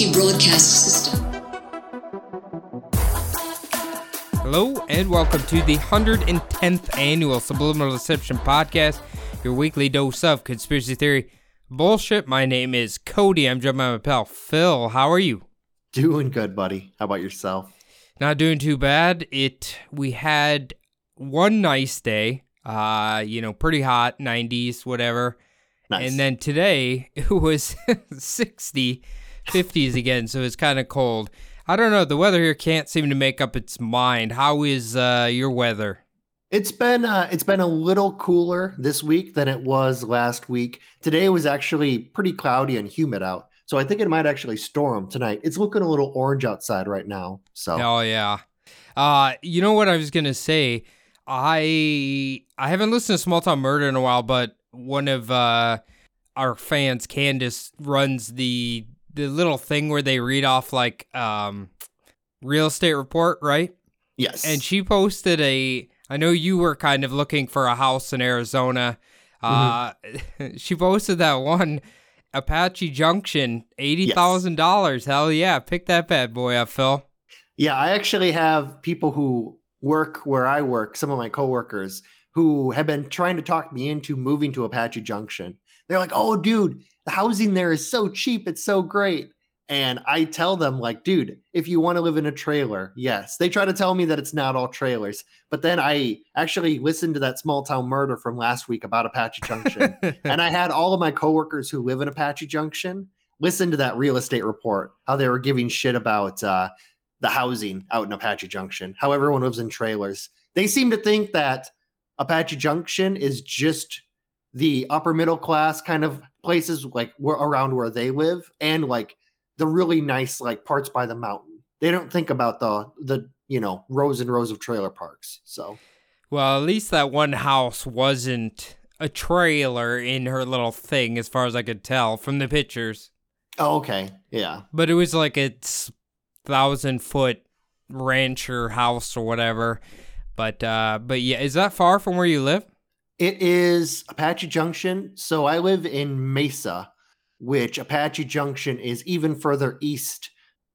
Emergency broadcast system. Hello, and welcome to the 110th annual Subliminal Deception Podcast, your weekly dose of conspiracy theory bullshit. My name is Cody. I'm joined by my pal Phil. How are you? Doing good, buddy. How about yourself? Not doing too bad. It we had one nice day. Uh, you know, pretty hot, 90s, whatever. Nice. And then today it was 60, 50s again, so it's kind of cold. I don't know. The weather here can't seem to make up its mind. How is uh, your weather? It's been uh, it's been a little cooler this week than it was last week. Today was actually pretty cloudy and humid out, so I think it might actually storm tonight. It's looking a little orange outside right now. So Oh yeah. Uh you know what I was gonna say? I I haven't listened to Small Town Murder in a while, but one of uh our fans, Candace, runs the the little thing where they read off like um real estate report, right? yes, And she posted a I know you were kind of looking for a house in Arizona. Uh she posted that one Apache Junction, eighty thousand dollars. Hell yeah, pick that bad boy up, Phil. yeah, I actually have people who work where I work. Some of my coworkers who have been trying to talk me into moving to Apache Junction. They're like, "Oh, dude, the housing there is so cheap. It's so great." And I tell them, like, dude, if you want to live in a trailer, yes. They try to tell me that it's not all trailers. But then I actually listened to that small town murder from last week about Apache Junction. and I had all of my coworkers who live in Apache Junction listen to that real estate report, how they were giving shit about uh, the housing out in Apache Junction, how everyone lives in trailers. They seem to think that Apache Junction is just the upper middle class kind of places like where, around where they live and like the really nice like parts by the mountain. They don't think about the the you know rows and rows of trailer parks. So Well, at least that one house wasn't a trailer in her little thing, as far as I could tell from the pictures. oh, okay, yeah, But it was like a thousand foot rancher house or whatever. But uh, but yeah, is that far from where you live? It is Apache Junction. So I live in Mesa, which Apache Junction is even further east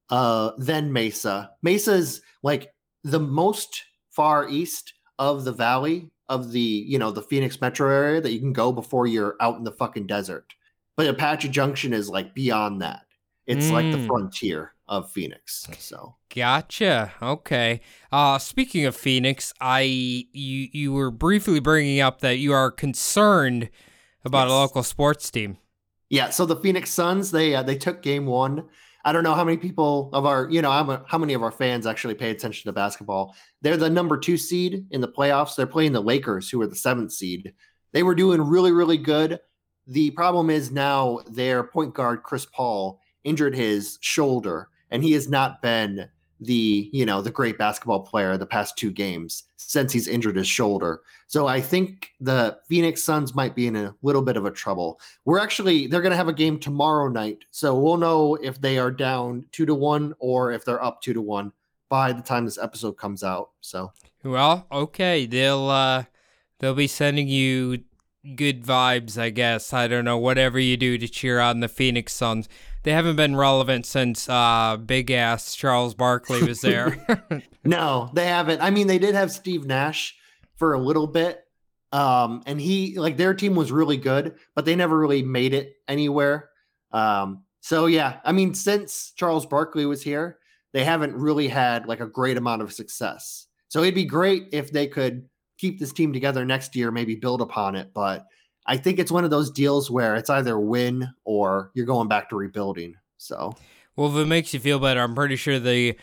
uh, than Mesa. Mesa is like the most far east of the valley of the, you know, the Phoenix metro area that you can go before you're out in the fucking desert. But Apache Junction is like beyond that. It's like the Mm. frontier of Phoenix. So Gotcha. Okay. Uh, speaking of Phoenix, I you you were briefly bringing up that you are concerned about a local sports team. Yeah, so the Phoenix Suns they uh, they took game one. I don't know how many people of our you know how many of our fans actually pay attention to basketball. They're the number two seed in the playoffs. They're playing the Lakers, who are the seventh seed. They were doing really really good. The problem is now their point guard Chris Paul injured his shoulder, and he has not been the you know the great basketball player the past two games since he's injured his shoulder. So I think the Phoenix Suns might be in a little bit of a trouble. We're actually they're going to have a game tomorrow night, so we'll know if they are down two to one or if they're up two to one by the time this episode comes out. So Well, okay, they'll uh they'll be sending you good vibes, I guess. I don't know whatever you do to cheer on the Phoenix Suns. They haven't been relevant since uh big ass Charles Barkley was there. no, they haven't. I mean, they did have Steve Nash for a little bit, um, and he like their team was really good, but they never really made it anywhere. Um, so yeah, I mean, since Charles Barkley was here, they haven't really had like a great amount of success. So it'd be great if they could keep this team together next year, maybe build upon it. But I think it's one of those deals where it's either win or you're going back to rebuilding. So well, if it makes you feel better, I'm pretty sure the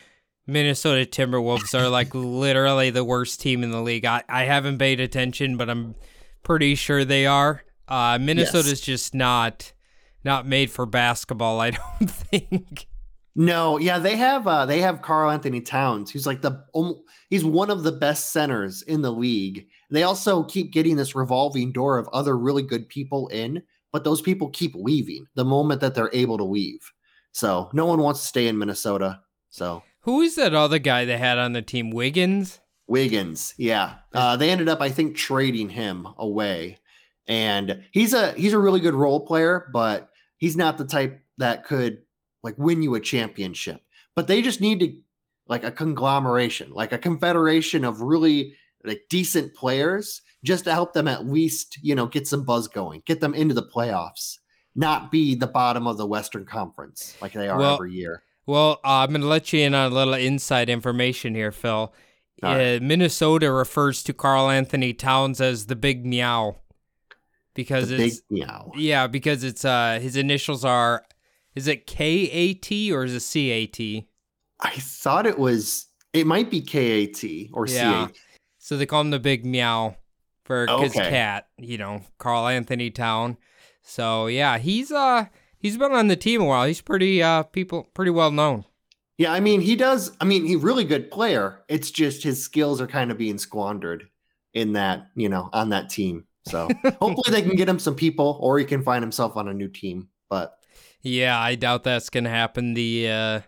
Minnesota Timberwolves are like literally the worst team in the league. I, I haven't paid attention, but I'm pretty sure they are. Uh, Minnesota's just not not made for basketball. I don't think. No, yeah, they have uh they have Karl-Anthony Towns, who's like the um, he's one of the best centers in the league. They also keep getting this revolving door of other really good people in, but those people keep leaving the moment that they're able to leave. So no one wants to stay in Minnesota. So Who is that other guy they had on the team? Wiggins? Wiggins, yeah, uh, they ended up I think trading him away, and he's a he's a really good role player, but he's not the type that could like win you a championship. But they just need to like a conglomeration, like a confederation of really like decent players just to help them at least, you know, get some buzz going, get them into the playoffs, not be the bottom of the Western Conference like they are Well, every year. Well, uh, I'm going to let you in on a little inside information here, Phil. Right. Uh, Minnesota refers to Karl-Anthony Towns as the Big Meow because The big it's meow. yeah, because it's uh his initials are is it K A T or is it C A T? I thought it was it might be KAT or Yeah. CAT. So they call him the Big Meow for his cat, you know, Karl-Anthony Town. So yeah, he's uh he's been on the team a while. He's pretty uh people pretty well known. Yeah, I mean, he does. I mean, he's really good player. It's just his skills are kind of being squandered in that, you know, on that team. So hopefully they can get him some people or he can find himself on a new team. But Yeah, I doubt that's gonna happen. The uh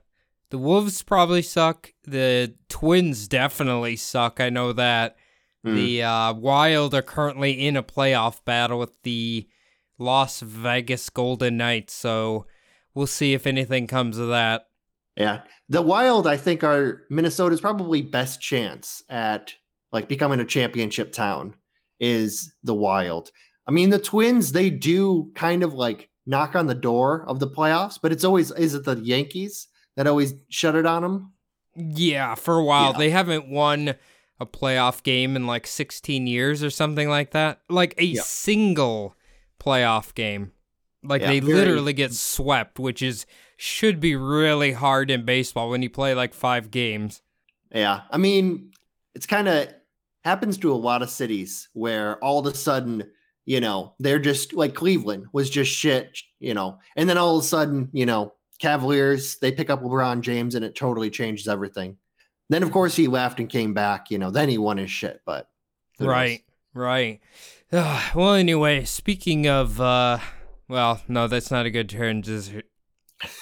the Wolves probably suck. The Twins definitely suck. I know that. Hmm. The uh, Wild are currently in a playoff battle with the Las Vegas Golden Knights, so we'll see if anything comes of that. yeah, the Wild, I think, are Minnesota's probably best chance at like becoming a championship town is the Wild. I mean, the Twins, they do kind of like knock on the door of the playoffs, but it's always, is it the Yankees that always shut it on them? Yeah, for a while Yeah. they haven't won a playoff game in like 16 years or something like that. Like a Yeah. single playoff game. Like Yeah, they very- literally get swept, which is should be really hard in baseball when you play like 5 games. Yeah. I mean, it's kind of happens to a lot of cities where all of a sudden, you know, they're just like Cleveland was just shit, you know, and then all of a sudden, you know, Cavaliers, they pick up LeBron James and it totally changes everything. Then, of course, he left and came back, you know, then he won his shit, but who knows? Right, right. Well, anyway, speaking of, uh, well, no, that's not a good transition.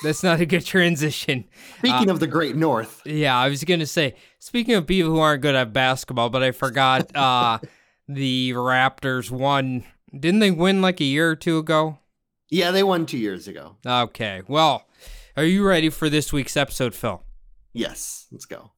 That's not a good transition. Speaking of the Great North, Yeah, I was gonna say. Speaking of people who aren't good at basketball, but I forgot. uh The Raptors won. Didn't they win like a year or two ago? yeah, they won two years ago. Okay. Well, are you ready for this week's episode, Phil? Yes, let's go.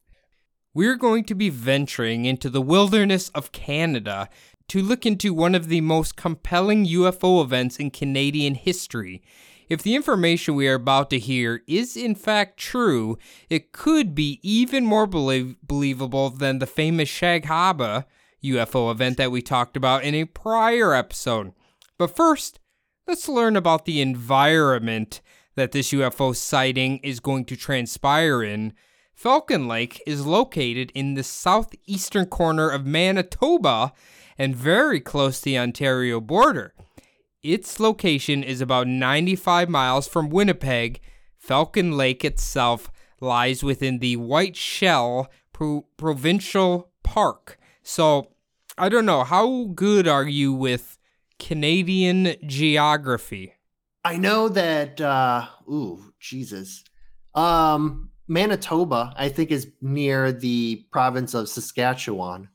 We're going to be venturing into the wilderness of Canada to look into one of the most compelling UFO events in Canadian history. If the information we are about to hear is in fact true, it could be even more belie- believable than the famous Shag Harbour UFO event that we talked about in a prior episode. But first, let's learn about the environment that this UFO sighting is going to transpire in. Falcon Lake is located in the southeastern corner of Manitoba and very close to the Ontario border. Its location is about 95 miles from Winnipeg. Falcon Lake itself lies within the Whiteshell Pro- Provincial Park. So, I don't know, how good are you with Canadian geography? I know that uh ooh, Jesus. Um Manitoba, I think is near the province of Saskatchewan.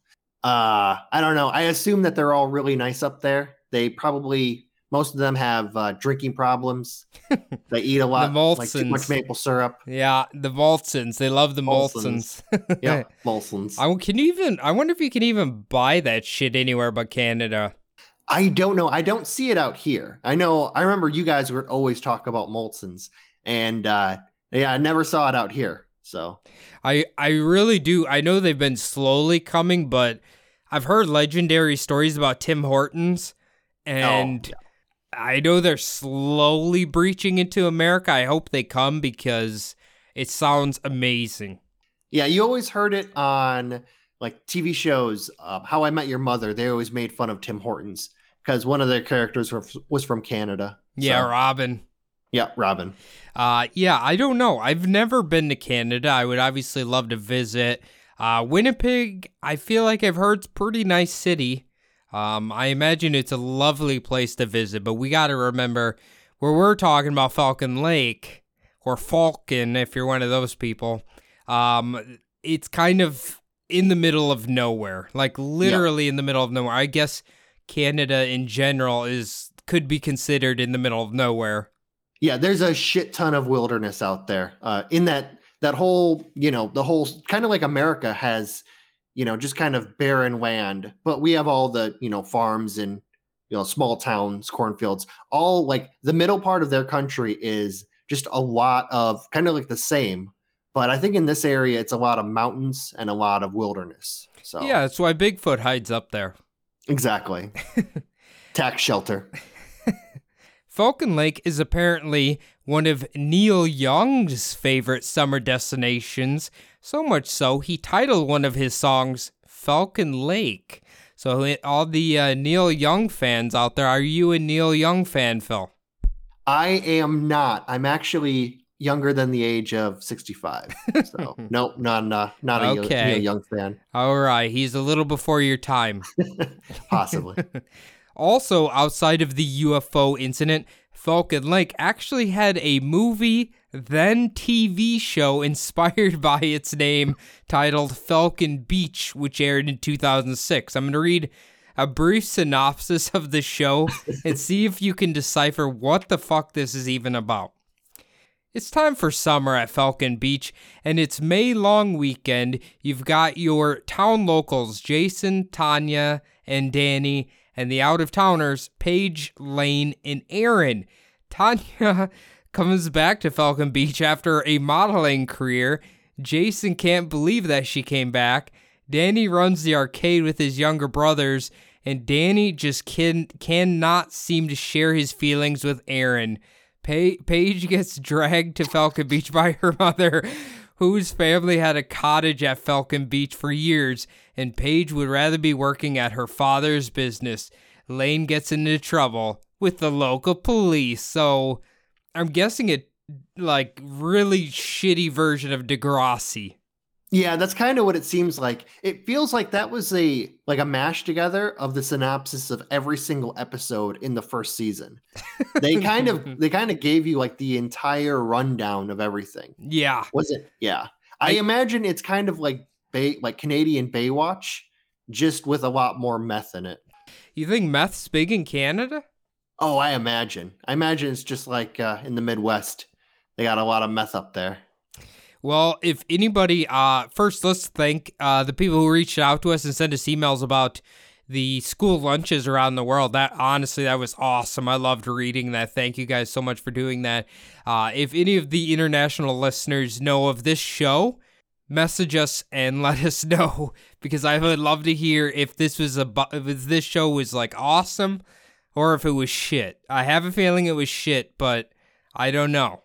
Uh I don't know. I assume that they're all really nice up there. They probably most of them have uh, drinking problems. they eat a lot like too much maple syrup. Yeah, the Molsons. They love the Molsons. Molsons. Yeah, Molsons. I can you even. I wonder if you can even buy that shit anywhere but Canada. I don't know. I don't see it out here. I know. I remember you guys would always talk about Molsons, and uh yeah, I never saw it out here. So I I really do. I know they've been slowly coming, but I've heard legendary stories about Tim Hortons, and I know they're slowly breaching into America. I hope they come because it sounds amazing. Yeah, you always heard it on like TV shows. Uh, How I Met Your Mother. They always made fun of Tim Hortons because one of their characters was from Canada. Yeah, So, Robin. Yeah, Robin. Uh, yeah, I don't know. I've never been to Canada. I would obviously love to visit. Uh, Winnipeg, I feel like I've heard it's a pretty nice city. Um, I imagine it's a lovely place to visit, but we got to remember where we're talking about Falcon Lake or Falcon, if you're one of those people. Um, it's kind of in the middle of nowhere, like literally in the middle of nowhere. I guess Canada in general is could be considered in the middle of nowhere. Yeah, there's a shit ton of wilderness out there. Uh, in that that whole, you know, the whole kind of like America has, you know, just kind of barren land, but we have all the, you know, farms and you know, small towns, cornfields, all like the middle part of their country is just a lot of kind of like the same. But I think in this area, it's a lot of mountains and a lot of wilderness. So Yeah, that's why Bigfoot hides up there. Exactly. Tax shelter. Falcon Lake is apparently one of Neil Young's favorite summer destinations, so much so he titled one of his songs Falcon Lake. So, all the uh, Neil Young fans out there, are you a Neil Young fan, Phil? I am not. I'm actually younger than the age of 65. So nope, not uh, not a Okay. Neil Young fan, All right, he's a little before your time. possibly. Also, outside of the UFO incident, Falcon Lake actually had a movie, then TV show inspired by its name titled Falcon Beach, which aired in 2006. I'm going to read a brief synopsis of the show and see if you can decipher what the fuck this is even about. It's time for summer at Falcon Beach, and it's May long weekend. You've got your town locals, Jason, Tanya, and Danny, and the out of towners, Paige, Lane, and Aaron. Tanya comes back to Falcon Beach after a modeling career. Jason can't believe that she came back. Danny runs the arcade with his younger brothers, and Danny just can cannot seem to share his feelings with Aaron. Pa- Paige gets dragged to Falcon Beach by her mother, whose family had a cottage at Falcon Beach for years, and Paige would rather be working at her father's business. Lane gets into trouble with the local police, so I'm guessing it like really shitty version of Degrassi. Yeah, that's kind of what it seems like. It feels like that was a like a mash together of the synopsis of every single episode in the first season. They kind of they kind of gave you like the entire rundown of everything. Yeah. Was it? Yeah. I, I- imagine it's kind of like Bay like Canadian Baywatch, just with a lot more meth in it. You think meth's big in Canada? Oh, I imagine. I imagine it's just like uh, in the Midwest. They got a lot of meth up there. Well, if anybody, uh, first let's thank uh, the people who reached out to us and sent us emails about the school lunches around the world. That honestly, that was awesome. I loved reading that. Thank you guys so much for doing that. Uh, if any of the international listeners know of this show, message us and let us know because I would love to hear if this was a if this show was like awesome or if it was shit. I have a feeling it was shit, but I don't know.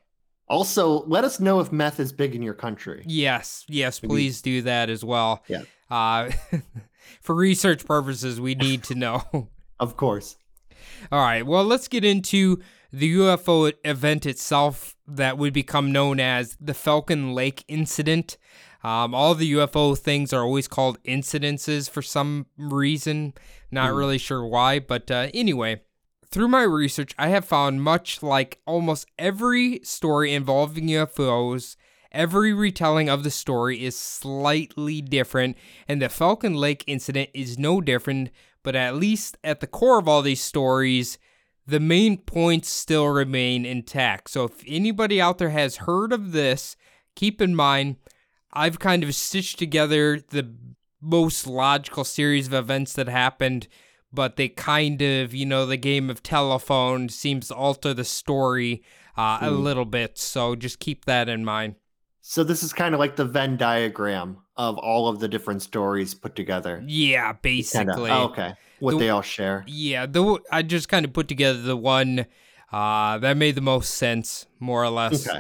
Also, let us know if meth is big in your country. Yes, yes, please do that as well. Yeah. Uh, for research purposes, we need to know. Of course. All right, well, let's get into the UFO event itself that would become known as the Falcon Lake incident. Um, all the UFO things are always called incidences for some reason. Not really sure why, but uh, anyway, through my research, I have found much like almost every story involving UFOs, every retelling of the story is slightly different, and the Falcon Lake incident is no different, but at least at the core of all these stories, the main points still remain intact. So if anybody out there has heard of this, keep in mind I've kind of stitched together the most logical series of events that happened, but they kind of, you know, the game of telephone seems to alter the story uh, a little bit. So just keep that in mind. So this is kind of like the Venn diagram of all of the different stories put together. Yeah, Kinda- basically. oh, okay. What The- they all share. Yeah, the I just kind of put together the one uh, that made the most sense, more or less. Okay.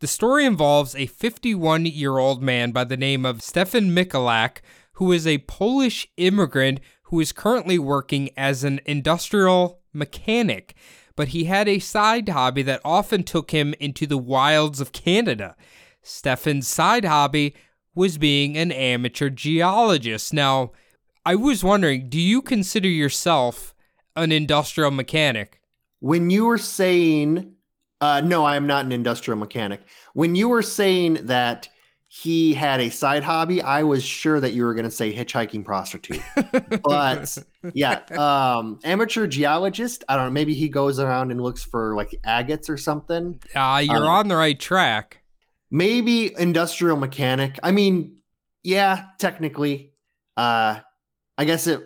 The story involves a 51 year old man by the name of Stefan Michalak, who is a Polish immigrant who is currently working as an industrial mechanic. but he had a side hobby that often took him into the wilds of Canada. Stefan's side hobby was being an amateur geologist. Now, I was wondering, do you consider yourself an industrial mechanic? When you were saying, uh, no, I am not an industrial mechanic. When you were saying that he had a side hobby, I was sure that you were going to say hitchhiking prostitute. but yeah, um, amateur geologist. I don't know. Maybe he goes around and looks for like agates or something. Uh, you're Um, on the right track. Maybe industrial mechanic. I mean, yeah, technically. Uh, I guess it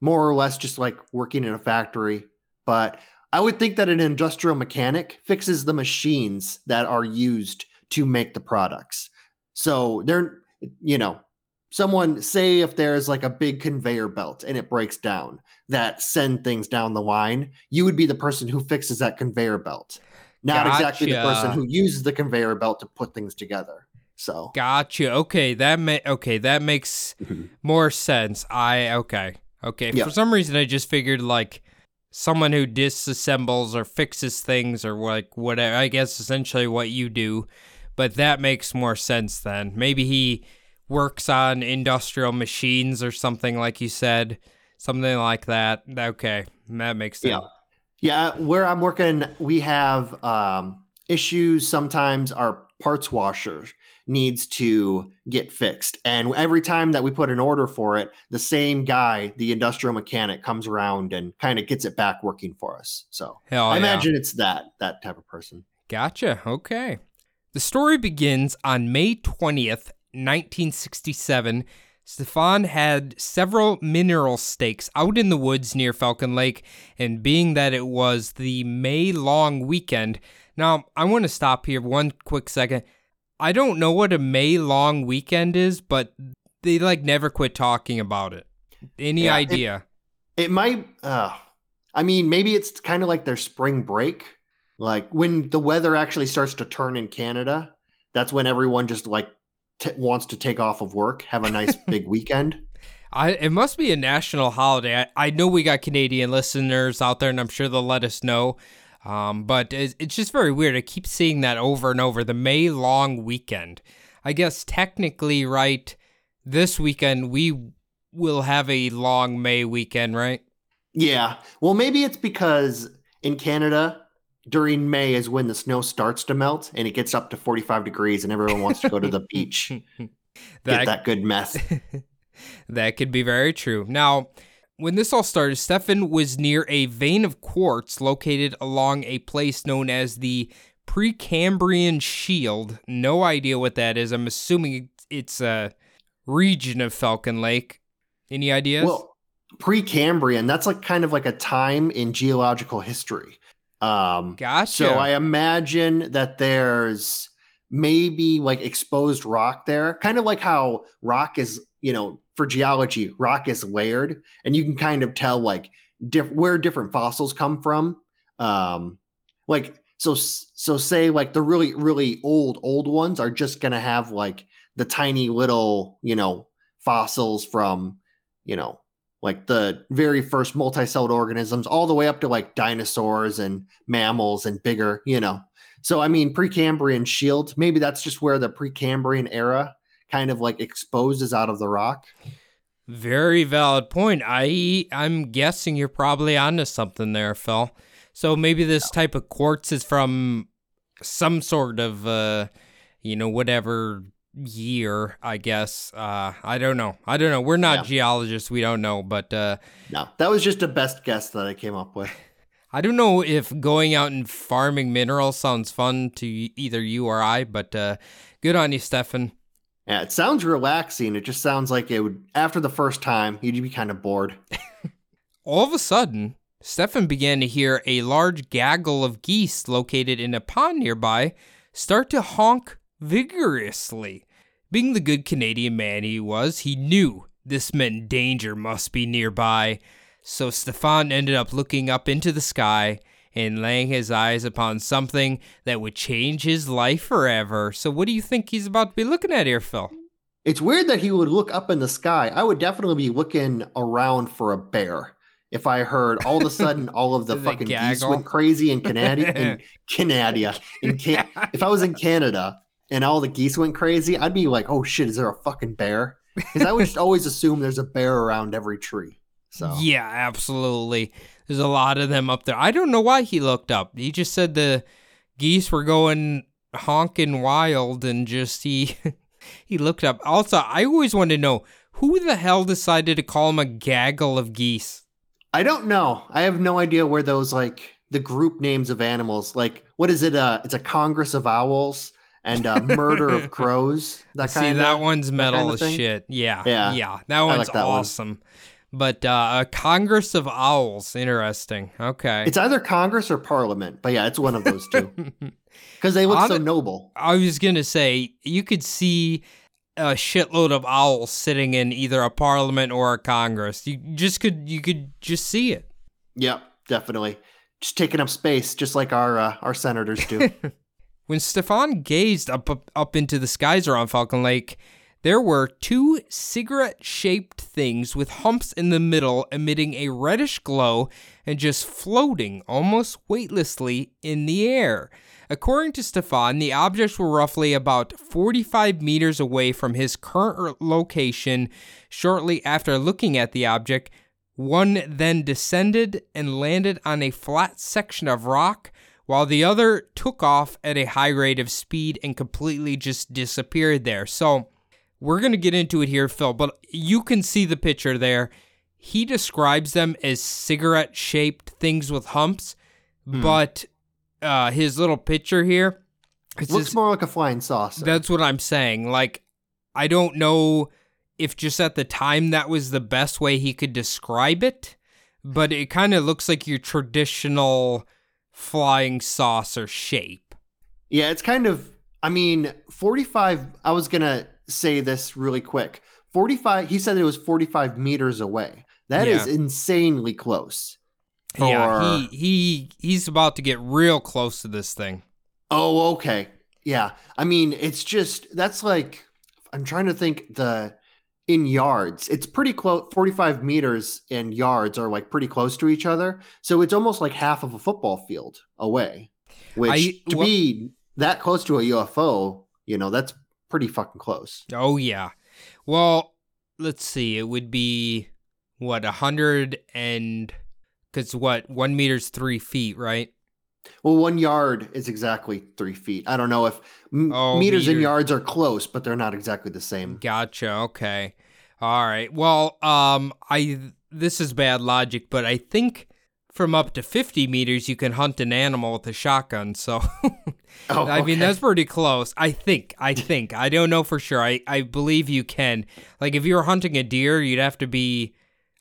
more or less just like working in a factory. But I would think that an industrial mechanic fixes the machines that are used to make the products. So they're, you know, someone say if there's like a big conveyor belt and it breaks down that send things down the line, you would be the person who fixes that conveyor belt. Not exactly the person who uses the conveyor belt to put things together. So Gotcha. Okay, that ma- okay, that makes Mhm. more sense. I okay. Okay. Yeah. For some reason I just figured like someone who disassembles or fixes things or like whatever. I guess essentially what you do. But that makes more sense then. Maybe he works on industrial machines or something like you said. Something like that. Okay. That makes sense. Yeah. Yeah, where I'm working, we have um, issues. Sometimes our parts washer needs to get fixed. And every time that we put an order for it, the same guy, the industrial mechanic, comes around and kind of gets it back working for us. So Hell I yeah. imagine it's that that type of person. Gotcha. Okay. The story begins on May 20th, 1967. Stefan had several mineral stakes out in the woods near Falcon Lake, and being that it was the May long weekend. Now, I want to stop here one quick second. I don't know what a May long weekend is, but they like never quit talking about it. Any Yeah, it- idea? It might. Uh, I mean, maybe it's kind of like their spring break. Like when the weather actually starts to turn in Canada, that's when everyone just like t- wants to take off of work, have a nice big weekend. I it must be a national holiday. I, I know we got Canadian listeners out there, and I'm sure they'll let us know. Um, but it's, it's just very weird. I keep seeing that over and over. The May long weekend. I guess technically, right? This weekend we will have a long May weekend, right? Yeah. Well, maybe it's because in Canada during May is when the snow starts to melt and it gets up to 45 degrees and everyone wants to go to the beach. Get That that good mess. that could be very true. Now, when this all started, Stefan was near a vein of quartz located along a place known as the Precambrian Shield. No idea what that is. I'm assuming it's a region of Falcon Lake. Any ideas? Well, Precambrian, that's like kind of like a time in geological history. Um gotcha. So I imagine that there's maybe like exposed rock there, kind of like how rock is, you know, for geology, rock is layered, and you can kind of tell like diff- where different fossils come from. Um, like so, so say like the really really old old ones are just gonna have like the tiny little you know fossils from you know like the very first multicelled organisms all the way up to like dinosaurs and mammals and bigger, you know. So I mean Precambrian shield, maybe that's just where the Precambrian era kind of like exposes out of the rock. Very valid point. I I'm guessing you're probably onto something there, Phil. So maybe this type of quartz is from some sort of uh you know whatever year, I guess. Uh I don't know. I don't know. We're not Yeah. geologists. We don't know, but uh No, that was just a best guess that I came up with. I don't know if going out and farming minerals sounds fun to either you or I, but uh good on you, Stefan. Yeah, it sounds relaxing. It just sounds like it would after the first time, you'd be kind of bored. All of a sudden, Stefan began to hear a large gaggle of geese located in a pond nearby start to honk vigorously. Being the good Canadian man he was, he knew this meant danger must be nearby. So Stefan ended up looking up into the sky and laying his eyes upon something that would change his life forever. So, what do you think he's about to be looking at here, Phil? It's weird that he would look up in the sky. I would definitely be looking around for a bear if I heard all of a sudden all of the fucking geese went crazy in Canada in Canada. In Can- if I was in Canada and all the geese went crazy, I'd be like, oh shit, is there a fucking bear? Because I would just always assume there's a bear around every tree. So Yeah, absolutely. There's a lot of them up there. I don't know why he looked up. He just said the geese were going honking wild and just he he looked up. Also, I always want to know who the hell decided to call him a gaggle of geese? I don't know. I have no idea where those like the group names of animals, like what is it? Uh, it's a Congress of owls and uh, murder of crows. That See, kind that one's metal kind of as shit. Yeah. Yeah. Yeah. That one's like that one. awesome. But uh, a Congress of Owls. Interesting. Okay. It's either Congress or Parliament, but yeah, it's one of those two because they look so noble. I was going to say, you could see a shitload of owls sitting in either a parliament or a Congress. You just could, you could just see it. Yep, definitely. Just taking up space, just like our uh, our senators do. When Stefan gazed up, up up into the skies around Falcon Lake, there were two cigarette-shaped things with humps in the middle emitting a reddish glow and just floating almost weightlessly in the air. According to Stefan, the objects were roughly about 45 meters away from his current location. Shortly after looking at the object, one then descended and landed on a flat section of rock, while the other took off at a high rate of speed and completely just disappeared there. So, we're going to get into it here, Phil, but you can see the picture there. He describes them as cigarette shaped things with humps, but uh, his little picture here. It's Looks this- more like a flying saucer. that's what I'm saying. Like, I don't know if just at the time that was the best way he could describe it, but it kind of looks like your traditional flying saucer shape. Yeah, it's kind of. I mean, forty-five. I was gonna say this really quick. Forty-five. He said it was forty-five meters away. That is Yeah. insanely close. Yeah, he he he's about to get real close to this thing. Oh, okay. Yeah. I mean, it's just that's like I'm trying to think the in yards. It's pretty close 45 meters in yards are like pretty close to each other. So it's almost like half of a football field away. Which I- to well- be that close to a UFO, you know, that's pretty fucking close. Oh yeah. Well, let's see. It would be what a hundred and because what one meter's three feet, right? Well, one yard is exactly three feet. I don't know if m- Oh, meters and yards are close, but they're not exactly the same. Gotcha. Okay. All right. Well, um, I this is bad logic, but I think from up to fifty meters you can hunt an animal with a shotgun. So, Oh, I mean that's pretty close. I think. I think. I don't know for sure. I I believe you can. Like if you were hunting a deer, you'd have to be,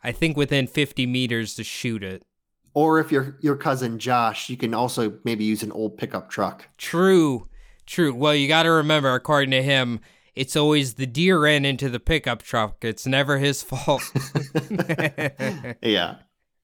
I think, within fifty meters to shoot it. Or if you're your cousin Josh, you can also maybe use an old pickup truck. True. True. Well, you got to remember, according to him. It's always the deer ran into the pickup truck. It's never his fault. Yeah.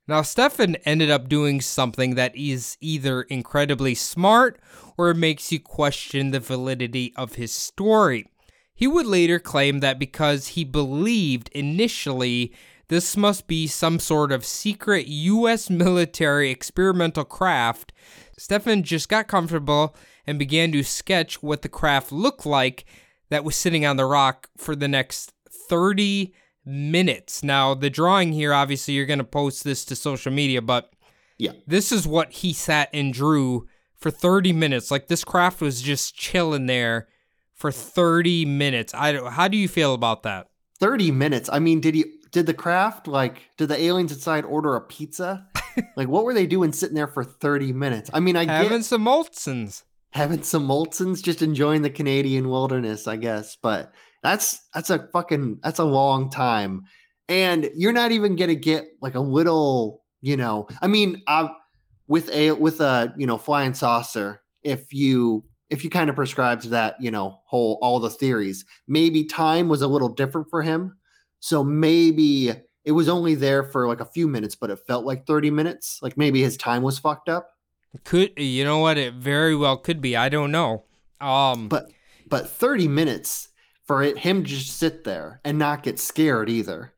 Now, Stefan ended up doing something that is either incredibly smart or makes you question the validity of his story. He would later claim that because he believed initially this must be some sort of secret U.S. military experimental craft, Stefan just got comfortable and began to sketch what the craft looked like that was sitting on the rock for the next 30 minutes. Now, the drawing here, obviously, you're going to post this to social media, but Yeah. this is what he sat and drew for 30 minutes. Like this craft was just chilling there for 30 minutes. I how do you feel about that? 30 minutes. I mean, did he did the craft like did the aliens inside order a pizza? like what were they doing sitting there for 30 minutes? I mean, I Having get some Molsons. having some Molsons, just enjoying the Canadian wilderness, I guess. But that's that's a fucking that's a long time. And you're not even gonna get like a little, you know, I mean, uh, with a with a you know flying saucer, if you if you kind of prescribe to that, you know, whole all the theories, maybe time was a little different for him. So maybe it was only there for like a few minutes, but it felt like 30 minutes. Like maybe his time was fucked up. Could you know what? It very well could be. I don't know. Um, But but 30 minutes for it him to just sit there and not get scared either.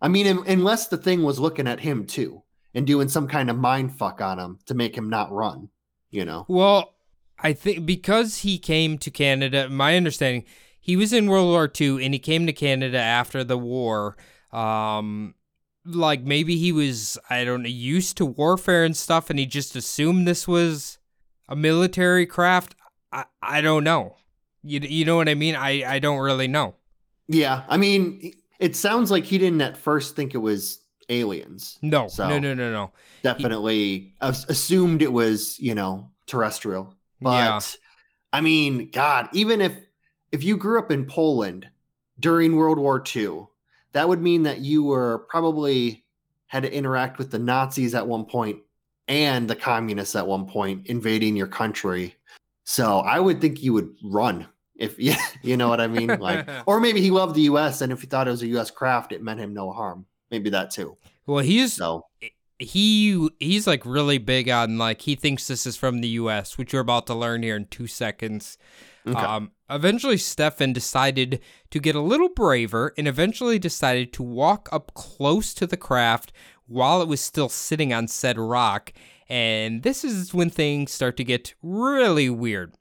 I mean, unless the thing was looking at him too. and doing some kind of mind fuck on him to make him not run. You know. Well, I think because he came to Canada, my understanding, he was in World War II and he came to Canada after the war. Um, like maybe he was, I don't know, used to warfare and stuff, and he just assumed this was a military craft. I, I don't know. You, you know what I mean? I, I don't really know. Yeah, I mean, it sounds like he didn't at first think it was aliens. No, So- no, no, no, no. Definitely as- assumed it was, you know, terrestrial. But Yeah. I mean, God, even if if you grew up in Poland during World War II, that would mean that you were probably had to interact with the Nazis at one point and the communists at one point invading your country. So I would think you would run if yeah, you know what I mean. Like, or maybe he loved the U.S. and if he thought it was a U.S. craft, it meant him no harm. Maybe that too. Well, he's So he he's like really big on like he thinks this is from the U.S., which you're about to learn here in two seconds. Okay. Um, eventually, Stefan decided to get a little braver and eventually decided to walk up close to the craft while it was still sitting on said rock. And this is when things start to get really weird.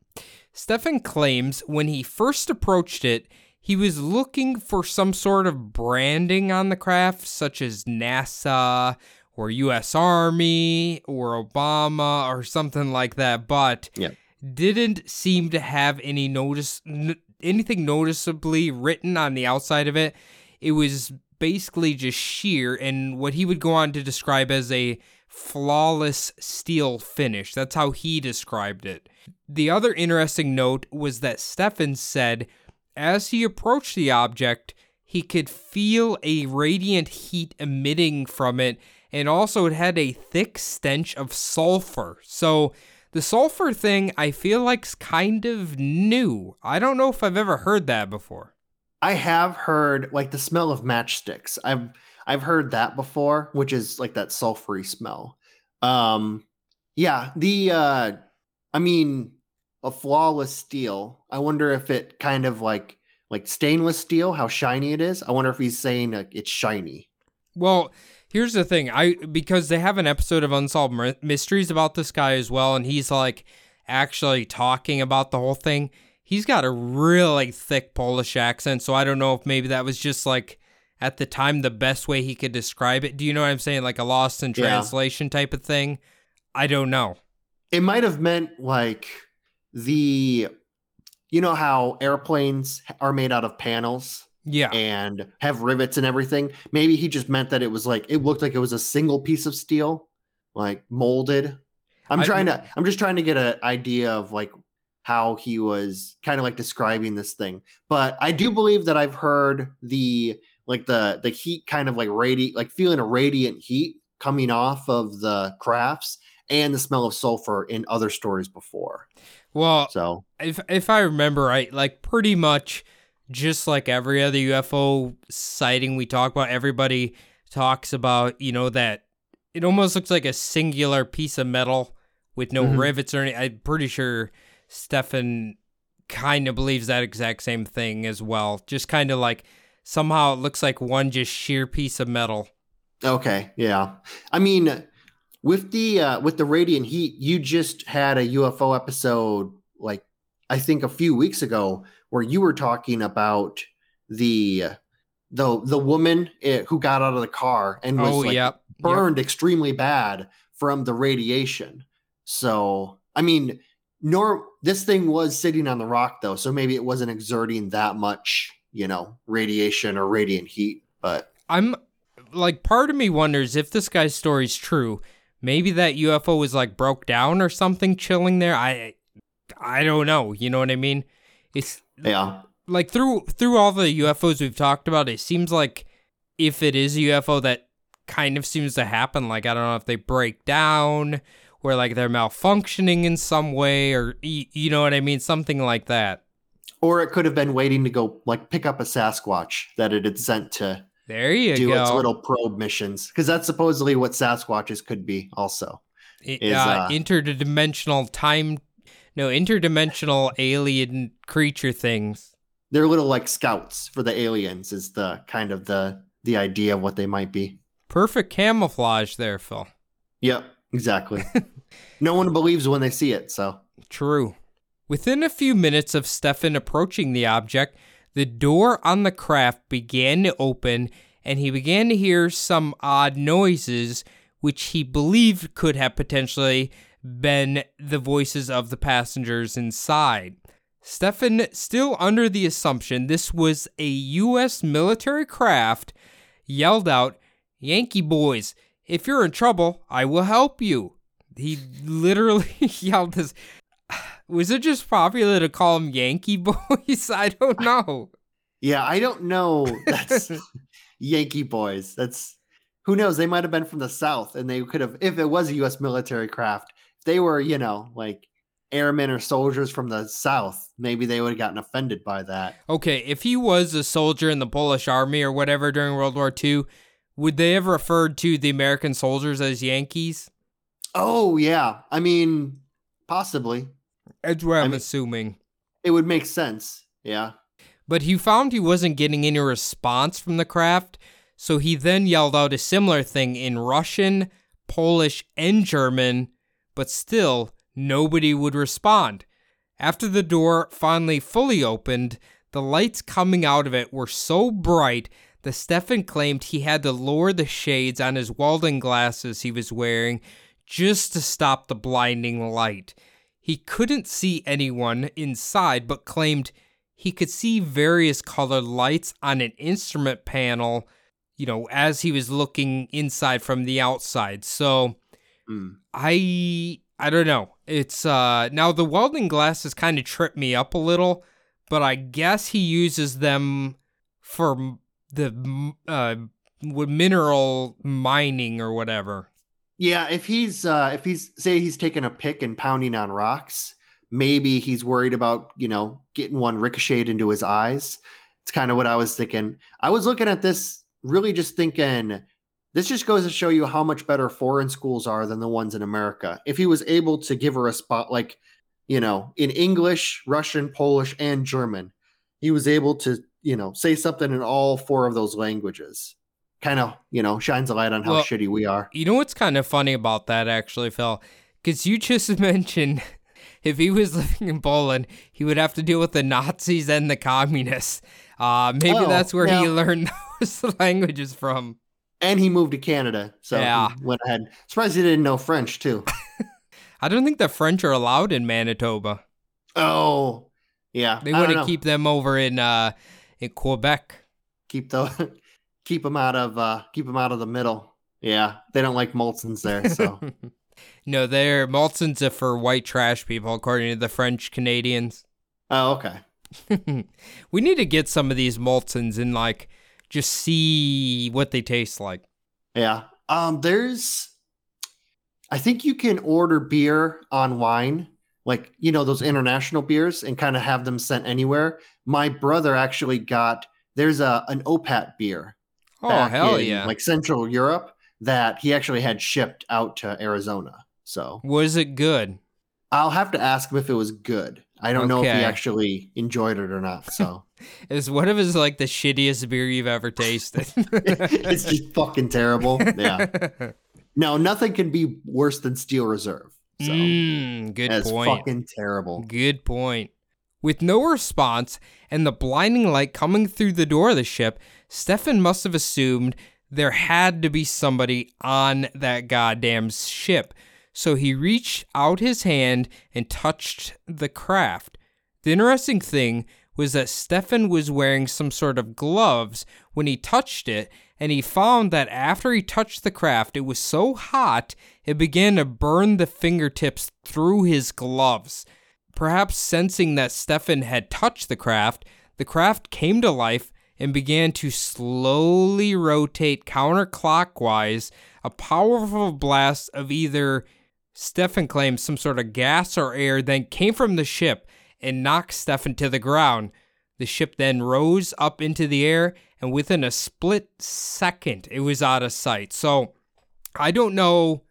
Stefan claims when he first approached it, he was looking for some sort of branding on the craft, such as NASA or US Army or Obama or something like that, but Yeah. Didn't seem to have any notice n- anything noticeably written on the outside of it. It was basically just sheer and what he would go on to describe as a flawless steel finish. That's how he described it. The other interesting note was that Stefan said as he approached the object, he could feel a radiant heat emitting from it, and also it had a thick stench of sulfur. So, the sulfur thing I feel like's kind of new. I don't know if I've ever heard that before. I have heard like the smell of matchsticks. I've I've heard that before, which is like that sulfury smell. Um yeah, the uh I mean a flawless steel. I wonder if it kind of like like stainless steel, how shiny it is. I wonder if he's saying like it's shiny. Well, here's the thing. I because they have an episode of Unsolved Mysteries about this guy as well, and he's like actually talking about the whole thing. He's got a really thick Polish accent, so I don't know if maybe that was just like at the time the best way he could describe it. Do you know what I'm saying? Like a lost in Yeah. translation type of thing. I don't know. It might have meant like the you know how airplanes are made out of panels? Yeah. and have rivets and everything. Maybe he just meant that it was like it looked like it was a single piece of steel, like molded. I'm I- trying to I'm just trying to get an idea of like how he was kind of like describing this thing. But I do believe that I've heard the like the the heat kind of like radiate like feeling a radiant heat coming off of the crafts and the smell of sulfur in other stories before. Well, So if if I remember right, like pretty much just like every other UFO sighting we talk about, everybody talks about, you know, that it almost looks like a singular piece of metal with no Mhm. rivets or anything. I'm pretty sure Stefan kind of believes that exact same thing as well. Just kind of like somehow it looks like one just sheer piece of metal. Okay, yeah. I mean, with the uh, with the radiant heat, you just had a UFO episode like I think a few weeks ago where you were talking about the the the woman eh, who got out of the car and was oh, like yep. yep. burned extremely bad from the radiation. So, I mean, nor this thing was sitting on the rock though, so maybe it wasn't exerting that much, you know, radiation or radiant heat, but I'm like part of me wonders if this guy's story's true. Maybe that UFO was like broke down or something chilling there. I I don't know. You know what I mean? It's yeah. like through through all the UFOs we've talked about, it seems like if it is a UFO that kind of seems to happen, like I don't know if they break down or like they're malfunctioning in some way or you know what I mean, something like that. Or it could have been waiting to go like pick up a Sasquatch that it had sent to There you do go. its little probe missions. Because that's supposedly what Sasquatches could be also. I- is, uh, uh, interdimensional time no interdimensional alien creature things They're little like scouts for the aliens is the kind of the the idea of what they might be. perfect camouflage there phil Yep, exactly. no one believes when they see it. So True. Within a few minutes of Stefan approaching the object, the door on the craft began to open and he began to hear some odd noises, which he believed could have potentially been the voices of the passengers inside. Stefan, still under the assumption this was a U.S. military craft, yelled out, Yankee boys, if you're in trouble, I will help you. He literally yelled this. Was it just popular to call them Yankee boys? I don't know. yeah, I don't know. That's Yankee boys. That's who knows. They might have been from the South, and they could have, if it was a U.S. military craft, they were, you mm-hmm. know, like airmen or soldiers from the South, maybe they would have gotten offended by that. Okay, if he was a soldier in the Polish army or whatever during World War II, would they have referred to the American soldiers as Yankees? Oh yeah, I mean, possibly That's what I'm mean- assuming. it would make sense. Yeah. But he found he wasn't getting any response from the craft, so he then yelled out a similar thing in Russian, Polish, and German, but still nobody would respond. After the door finally fully opened, the lights coming out of it were so bright that Stefan claimed he had to lower the shades on his welding glasses he was wearing just to stop the blinding light. He couldn't see anyone inside, but claimed he could see various colored lights on an instrument panel, you know, as he was looking inside from the outside. So Mm. I I don't know. It's uh now the welding glasses kind of trip me up a little, but I guess he uses them for the uh mineral mining or whatever. Yeah, if he's uh if he's say he's taking a pick and pounding on rocks, maybe he's worried about, you know, getting one ricocheted into his eyes. It's kind of what I was thinking. I was looking at this really just thinking this just goes to show you how much better foreign schools are than the ones in America. If he was able to give her a spot like, you know, in English, Russian, Polish, and German, he was able to, you know, say something in all four of those languages. Kind of, you know, shines a light on how Well, shitty we are. You know what's kind of funny about that, actually, Phil? Because you just mentioned if he was living in Poland, he would have to deal with the Nazis and the communists. Uh, maybe Oh, that's where he learned those languages from. And he moved to Canada. So Yeah. he went ahead. Surprised he didn't know French too. I don't think the French are allowed in Manitoba. oh, yeah. They want to keep them over in uh, in Quebec. keep the keep them out of uh keep them out of the middle. Yeah, they don't like Molson's there. So no, they're Maltons are for white trash people, according to the French Canadians. oh, okay. we need to get some of these Maltons in like just see what they taste like. Yeah. Um. There's. I think you can order beer on wine, like you know those international beers, and kind of have them sent anywhere. My brother actually got. There's a an OPAT beer Oh hell in, yeah! like Central Europe that he actually had shipped out to Arizona. So Was it good? I'll have to ask him if it was good. I don't know if he actually enjoyed it or not. So Is what if it's like the shittiest beer you've ever tasted? it's just fucking terrible. Yeah. No, nothing can be worse than Steel Reserve. So Mm, good that's point. fucking terrible. Good point. With no response and the blinding light coming through the door of the ship, Stefan must have assumed there had to be somebody on that goddamn ship. So he reached out his hand and touched the craft. The interesting thing was that Stefan was wearing some sort of gloves when he touched it, and he found that after he touched the craft, it was so hot it began to burn the fingertips through his gloves. Perhaps sensing that Stefan had touched the craft, the craft came to life and began to slowly rotate counterclockwise. A powerful blast of either Stefan claims some sort of gas or air then came from the ship and knocked Stefan to the ground. The ship then rose up into the air, and within a split second, it was out of sight. So I don't know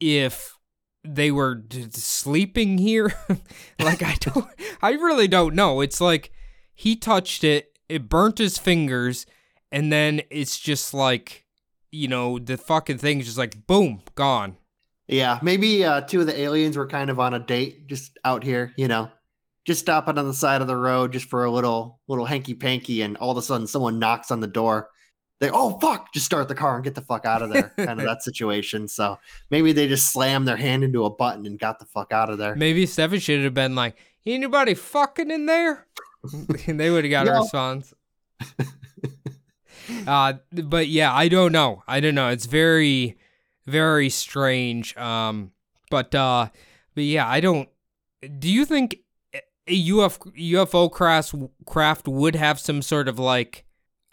if they were d- sleeping here. like I don't, I really don't know. It's like he touched it, it burnt his fingers, and then it's just like, you know, the fucking thing's just like boom, gone. Yeah, maybe uh, two of the aliens were kind of on a date, just out here, you know, just stopping on the side of the road just for a little little hanky panky, and all of a sudden someone knocks on the door. They oh fuck, just start the car and get the fuck out of there, kind of that situation. So maybe they just slammed their hand into a button and got the fuck out of there. Maybe Stefan should have been like, anybody fucking in there? and they would have got a No. response. uh, but yeah, I don't know. I don't know. It's very, very strange. Um, but uh, but yeah, I don't. Do you think a UF, UFO craft craft would have some sort of like,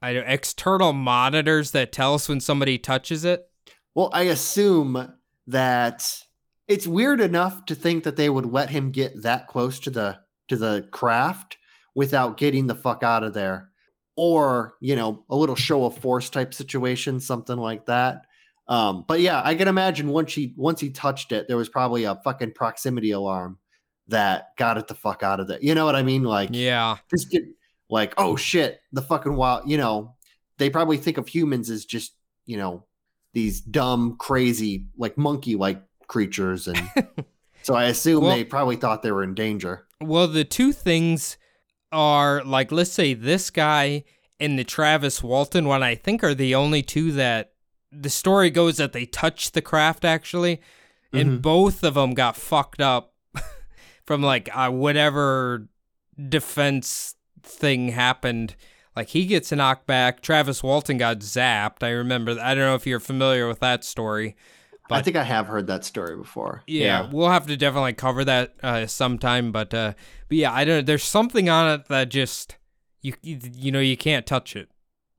I don't external monitors that tell us when somebody touches it? Well, I assume that it's weird enough to think that they would let him get that close to the to the craft without getting the fuck out of there. Or, you know, a little show of force type situation, something like that. Um, but yeah, I can imagine once he once he touched it, there was probably a fucking proximity alarm that got it the fuck out of there. You know what I mean? Like Yeah. just get like, oh shit, the fucking wild, you know, they probably think of humans as just, you know, these dumb, crazy, like monkey like creatures. And so I assume Well- they probably thought they were in danger. Well, the two things are like, let's say this guy and the Travis Walton one, I think are the only two that the story goes that they touched the craft actually, and mm-hmm. both of them got fucked up from like uh, whatever defense thing happened. Like he gets knocked back. Travis Walton got zapped. I remember. I don't know if you're familiar with that story. But, I think I have heard that story before. Yeah, we'll have to definitely cover that uh, sometime. But uh, but yeah, I don't. There's something on it that just you you, you know you can't touch it.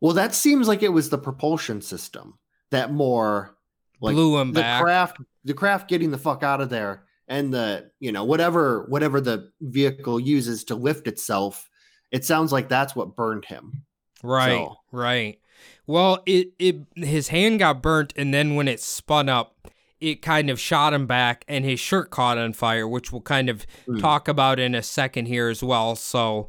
Well, that seems like it was the propulsion system that more like Blew him the back. craft the craft getting the fuck out of there and the you know whatever whatever the vehicle uses to lift itself it sounds like that's what burned him Right, So- right. Well, it it his hand got burnt, and then when it spun up, it kind of shot him back, and his shirt caught on fire, which we'll kind of Hmm. talk about in a second here as well. So,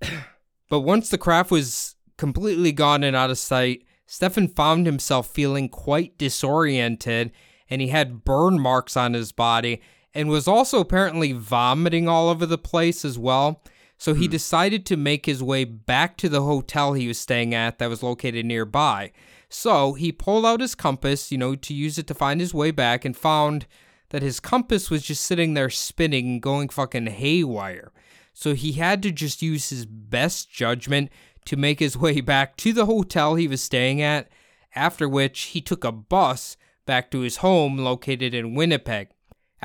but once the craft was completely gone and out of sight, Stefan found himself feeling quite disoriented, and he had burn marks on his body, and was also apparently vomiting all over the place as well. So he hmm. decided to make his way back to the hotel he was staying at that was located nearby. So he pulled out his compass, you know, to use it to find his way back and found that his compass was just sitting there spinning, and going fucking haywire. So he had to just use his best judgment to make his way back to the hotel he was staying at, after which he took a bus back to his home located in Winnipeg.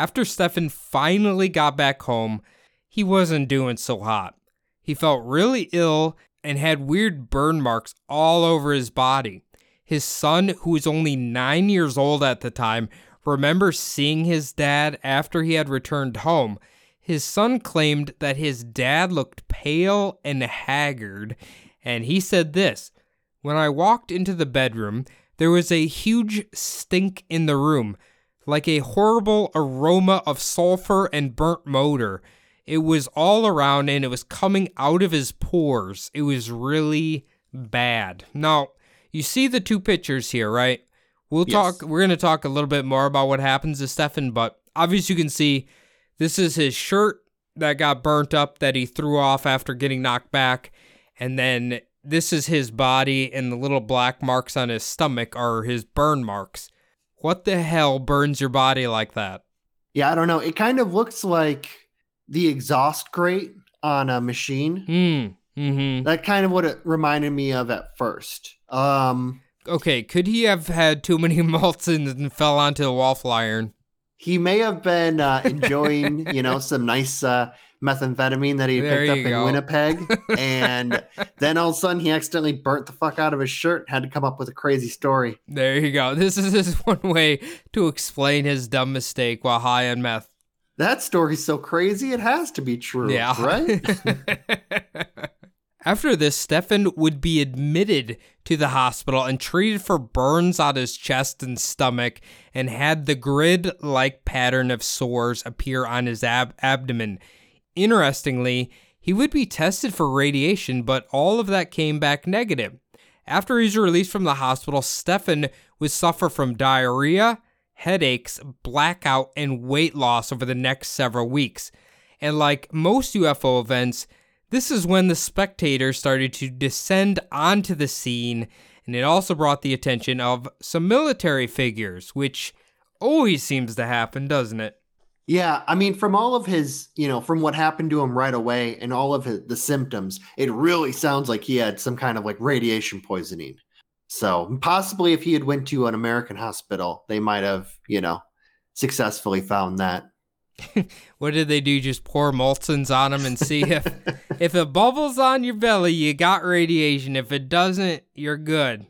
After Stefan finally got back home, he wasn't doing so hot. He felt really ill and had weird burn marks all over his body. His son, who was only nine years old at the time, remembers seeing his dad after he had returned home. His son claimed that his dad looked pale and haggard, and he said this When I walked into the bedroom, there was a huge stink in the room, like a horrible aroma of sulfur and burnt motor. It was all around and it was coming out of his pores. It was really bad. Now, you see the two pictures here, right? We'll Yes. talk we're going to talk a little bit more about what happens to Stefan, but obviously you can see this is his shirt that got burnt up that he threw off after getting knocked back, and then this is his body and the little black marks on his stomach are his burn marks. What the hell burns your body like that? yeah i don't know it kind of looks like the exhaust grate on a machine Hmm. Mm-hmm. that kind of what it reminded me of at first um Okay, could he have had too many malts and, and fell onto the waffle iron? he may have been uh, enjoying, you know, some nice uh, methamphetamine that he There picked up in go. Winnipeg, and then all of a sudden he accidentally burnt the fuck out of his shirt. Had to come up with a crazy story. There you go. This is his one way to explain his dumb mistake while high on meth. That story's so crazy, it has to be true, Yeah. right? After this, Stefan would be admitted to the hospital and treated for burns on his chest and stomach and had the grid like pattern of sores appear on his ab- abdomen. Interestingly, he would be tested for radiation, but all of that came back negative. After he was released from the hospital, Stefan would suffer from diarrhea, headaches, blackout, and weight loss over the next several weeks. And like most UFO events, this is when the spectators started to descend onto the scene, and it also brought the attention of some military figures, which always seems to happen, doesn't it? Yeah, I mean, from all of his, you know, from what happened to him right away and all of his, the symptoms, it really sounds like he had some kind of like radiation poisoning. So possibly, if he had went to an American hospital, they might have, you know, successfully found that. what did they do? Just pour Molson's on him and see if if it bubbles on your belly, you got radiation. If it doesn't, you're good.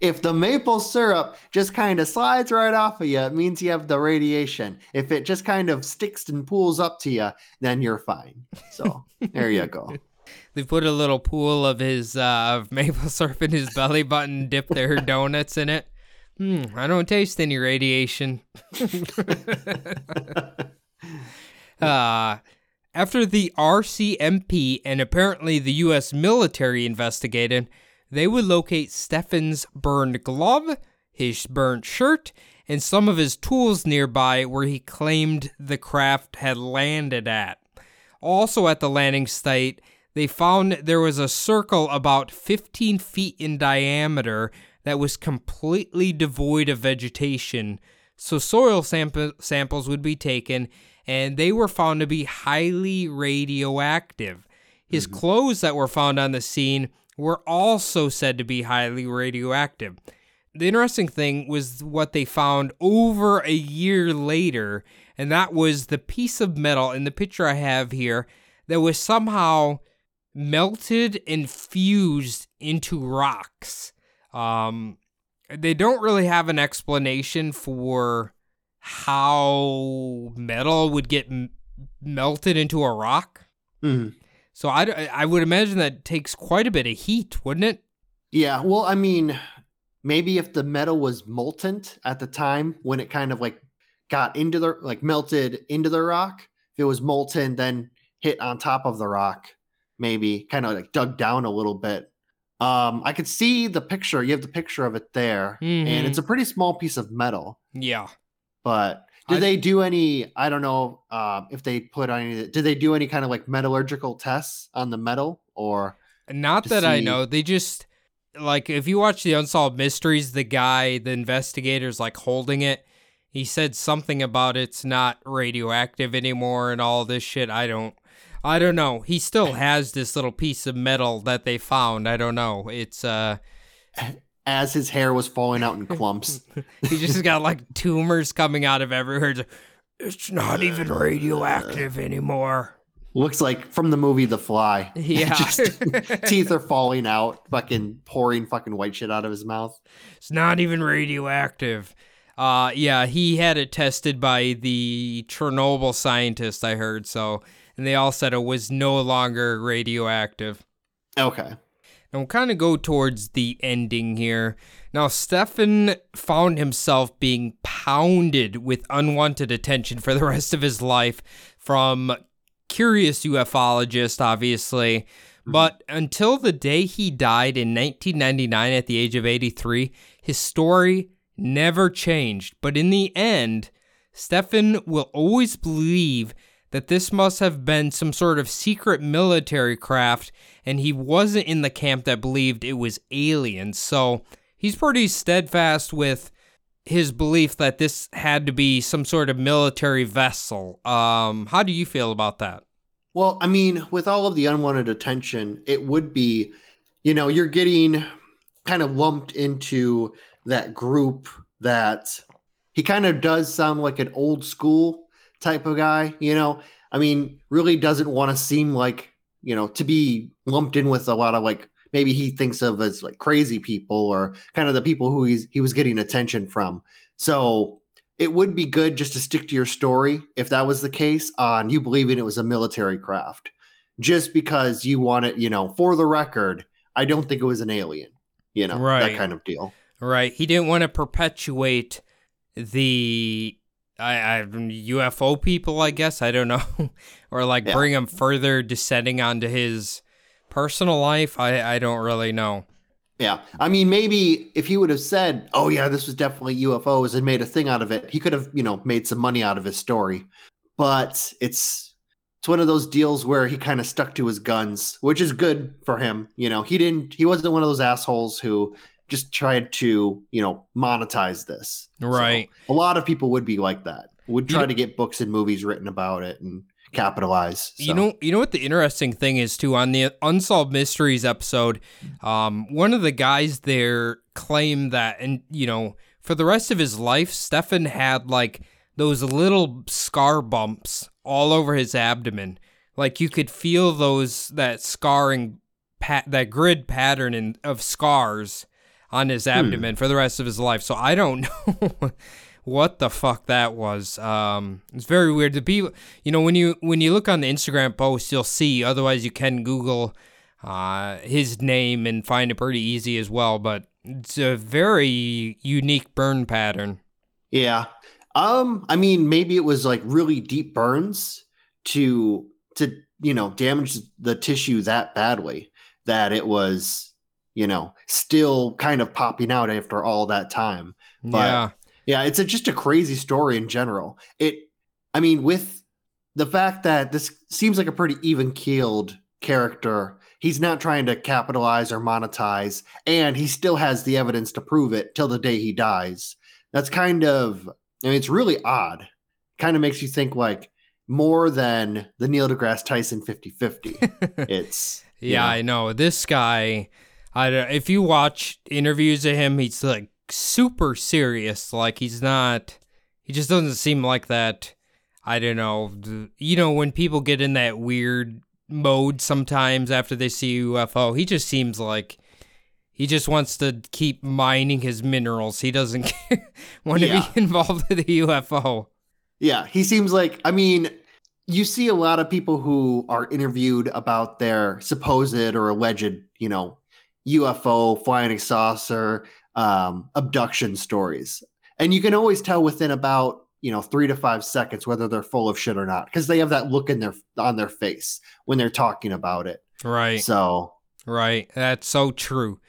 If the maple syrup just kind of slides right off of you, it means you have the radiation. If it just kind of sticks and pools up to you, then you're fine. So there you go. They put a little pool of his uh, of maple syrup in his belly button, dip their donuts in it. Hmm, I don't taste any radiation. uh, after the RCMP and apparently the U.S. military investigated, they would locate Stefan's burned glove, his burnt shirt, and some of his tools nearby where he claimed the craft had landed at. Also at the landing site, they found there was a circle about 15 feet in diameter that was completely devoid of vegetation. So soil sample- samples would be taken, and they were found to be highly radioactive. His mm-hmm. clothes that were found on the scene were also said to be highly radioactive. The interesting thing was what they found over a year later, and that was the piece of metal in the picture I have here that was somehow melted and fused into rocks. Um, they don't really have an explanation for how metal would get m- melted into a rock. Mm-hmm. So I, I would imagine that takes quite a bit of heat, wouldn't it? Yeah. Well, I mean, maybe if the metal was molten at the time when it kind of like got into the like melted into the rock, if it was molten, then hit on top of the rock, maybe kind of like dug down a little bit. Um, I could see the picture. You have the picture of it there, mm-hmm. and it's a mm-hmm. pretty small piece of metal. Yeah. But did I, they do any? I don't know um, if they put on any. Did they do any kind of like metallurgical tests on the metal or? Not that see? I know. They just like if you watch the Unsolved Mysteries, the guy, the investigator's like holding it. He said something about it's not radioactive anymore and all this shit. I don't. I don't know. He still has this little piece of metal that they found. I don't know. It's uh as his hair was falling out in clumps. he just got like tumors coming out of everywhere. It's not even radioactive anymore. Looks like from the movie The Fly. Yeah. just, teeth are falling out, fucking pouring fucking white shit out of his mouth. It's not even radioactive. Uh yeah, he had it tested by the Chernobyl scientist I heard so and they all said it was no longer radioactive. Okay. And we'll kind of go towards the ending here. Now, Stefan found himself being pounded with unwanted attention for the rest of his life from curious ufologists, obviously. Mm-hmm. But until the day he died in 1999 at the age of 83, his story never changed. But in the end, Stefan will always believe that this must have been some sort of secret military craft, and he wasn't in the camp that believed it was aliens. So he's pretty steadfast with his belief that this had to be some sort of military vessel. Um, how do you feel about that? Well, I mean, with all of the unwanted attention, it would be, you know, you're getting kind of lumped into that group that he kind of does sound like an old school type of guy, you know. I mean, really doesn't want to seem like, you know, to be lumped in with a lot of like maybe he thinks of as like crazy people or kind of the people who he's he was getting attention from. So it would be good just to stick to your story if that was the case on you believing it was a military craft. Just because you want it, you know, for the record, I don't think it was an alien, you know, right. that kind of deal. Right. He didn't want to perpetuate the I, I UFO people, I guess. I don't know, or like yeah. bring him further descending onto his personal life. I I don't really know. Yeah. I mean, maybe if he would have said, oh, yeah, this was definitely UFOs and made a thing out of it, he could have, you know, made some money out of his story. But it's it's one of those deals where he kind of stuck to his guns, which is good for him. You know, he didn't he wasn't one of those assholes who just tried to, you know, monetize this. So Right. a lot of people would be like that. Would try know- to get books and movies written about it and capitalize. You know, you know what the interesting thing is too on the unsolved mysteries episode. Um, one of the guys there claimed that, and you know, for the rest of his life, Stefan had like those little scar bumps all over his abdomen. Like you could feel those that scarring, pat that grid pattern in, of scars on his abdomen for the rest of his life. So I don't know what the fuck that was. Um, it's very weird. The people, you know, when you when you look on the Instagram post, you'll see. Otherwise, you can Google uh, his name and find it pretty easy as well. But it's a very unique burn pattern. Yeah. Um, I mean, maybe it was like really deep burns to to you know damage the tissue that badly that it was you know still kind of popping out after all that time. But- yeah, Yeah, it's a, just a crazy story in general. It, I mean, with the fact that this seems like a pretty even keeled character, he's not trying to capitalize or monetize, and he still has the evidence to prove it till the day he dies. That's kind of, I mean, it's really odd. Kind of makes you think like more than the Neil deGrasse Tyson 50 50. It's, you yeah, know. I know this guy. I don't, if you watch interviews of him, he's like super serious. Like he's not. He just doesn't seem like that. I don't know. You know when people get in that weird mode sometimes after they see UFO, he just seems like he just wants to keep mining his minerals. He doesn't want to Yeah. be involved with the UFO. Yeah, he seems like I mean, you see a lot of people who are interviewed about their supposed or alleged, you know, UFO flying saucer um, abduction stories, and you can always tell within about you know three to five seconds whether they're full of shit or not because they have that look in their on their face when they're talking about it. Right. So Right. That's so true.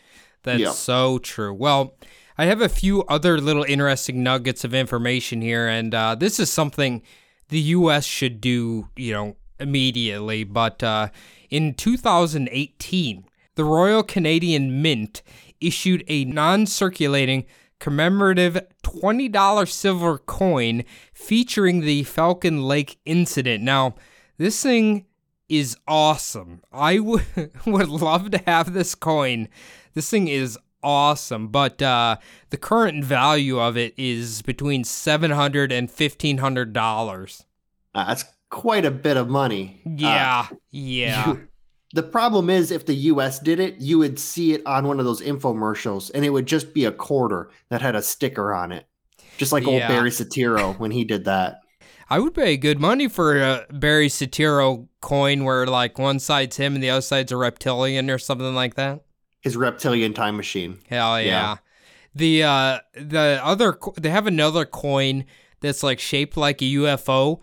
That's Yeah. so true. Well, I have a few other little interesting nuggets of information here, and uh, this is something the U.S. should do, you know, immediately. But uh, in 2018, the Royal Canadian Mint issued a non circulating commemorative $20 silver coin featuring the Falcon Lake incident. Now, this thing is awesome. I would would love to have this coin. This thing is awesome, but uh, the current value of it is between seven hundred and fifteen hundred dollars. and $1,500. Uh, that's quite a bit of money. Uh, Yeah, yeah, you- the problem is if the US did it, you would see it on one of those infomercials and it would just be a quarter that had a sticker on it. Just like old Barry Soetoro when he did that. I would pay good money for a Barry Soetoro coin where like one side's him and the other side's a reptilian or something like that. His reptilian time machine. Hell yeah. Yeah. The uh the other they have another coin that's like shaped like a UFO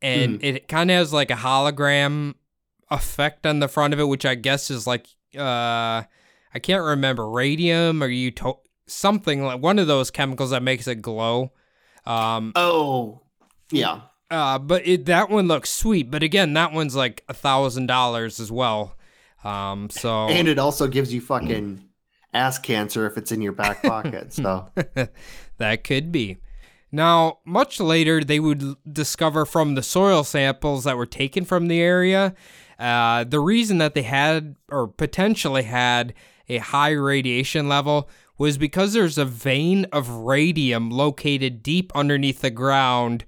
and Hmm. it kind of has like a hologram effect on the front of it which I guess is like uh I can't remember radium or you something like one of those chemicals that makes it glow. Um Oh, yeah. uh but it that one looks sweet but again that one's like a thousand dollars as well. Um so And it also gives you fucking ass cancer if it's in your back pocket. So, that could be. Now, much later, they would discover from the soil samples that were taken from the area uh, the reason that they had or potentially had a high radiation level was because there's a vein of radium located deep underneath the ground.